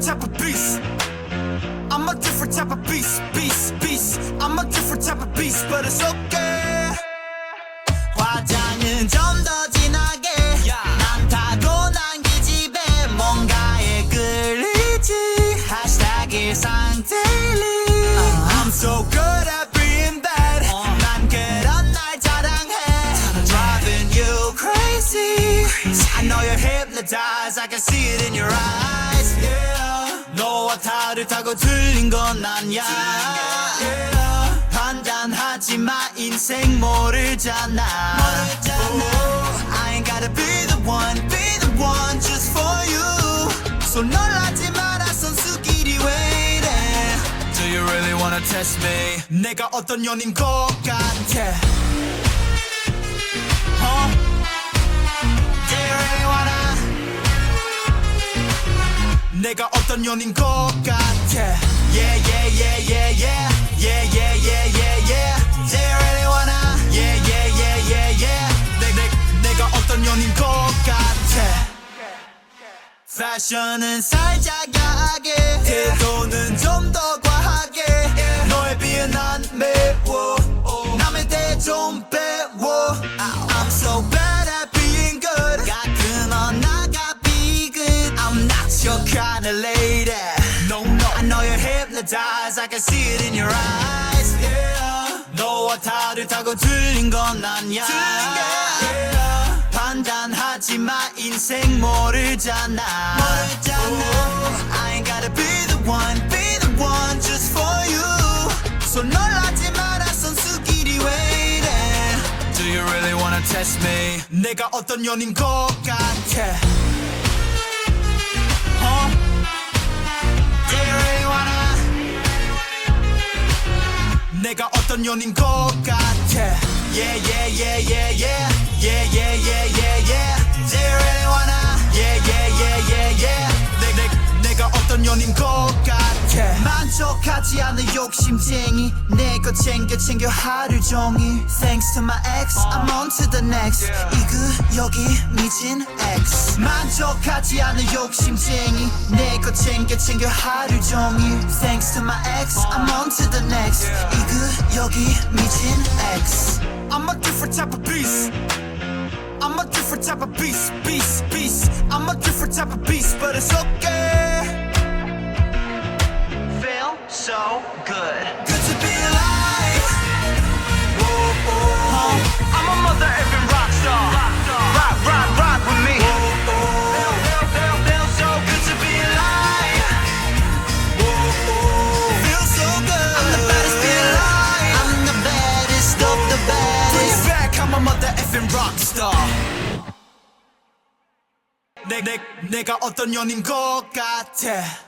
different type of beast. I'm a different type of beast, beast, beast. I'm a different type of beast, but it's okay. 화장은 좀 더 진하게 난 타고난 기집애 뭔가에 끌리지 hashtag 일상 daily I'm so good at being bad 난 그런 날 자랑해 driving you crazy I know you're hypnotized I can see it in your eyes yeah. 너와 다를 타고 틀린 건 아니야 판단하지 마 인생 모르잖아 Oh, I ain't gotta be the one be the one just for you So 놀라지 마라 선수끼리 waiting Do you really wanna test me 내가 어떤 년인 것 같아 내가 어떤 년인 것 같아 Yeah yeah yeah yeah yeah Yeah yeah yeah yeah yeah Do you really wanna Yeah yeah yeah yeah yeah 내, 내, 내가 어떤 년인 것 같아 패션은 살짝 야하게 태도는 좀 더 과하게 너에 비해 난 매워 남의 대좀 배워 know you're hypnotized I can see it in your eyes yeah. 너와 다를 타고 틀린 건 아니야 yeah. 판단하지 마 인생 모르잖아 Oh, I ain't gotta be the one be the one just for you So 놀라지 마라 선수끼리 waiting Do you really wanna test me 내가 어떤 년인 것 같아 내가 어떤 년인 것 같아 Yeah yeah yeah yeah yeah Yeah yeah yeah yeah yeah 같아 만족하지 않는 욕심쟁이 내 거 챙겨 챙겨 하루 종일 Thanks to my ex I'm on to the next 이그 여기 미친 X 만족하지 않는 욕심쟁이 내 거 챙겨 챙겨 하루 종일 Thanks to my ex I'm on to the next 이그 여기 미친 X I'm a different type of beast I'm a different type of beast, beast, beast. I'm a different type of beast, but it's okay. so good. Good to be alive. Whoa, whoa. I'm a mother effing rock star. Rock, rock, rock with me. Feel, feel, feel, feel so good to be alive. Feel so good. I'm the baddest be alive. I'm the baddest of the baddest. Bring it back, I'm a mother effing rock star. 내, 내, 내가 어떤 년인 것 같아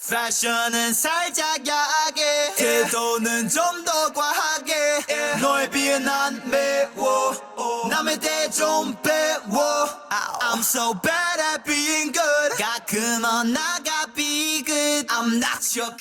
패션은 살짝 야하게. 태도는 좀 더 과하게. 너에 비해 난 매워. 남의 대좀 배워. I'm so bad at being good. 가끔 언나가 비good. I'm not your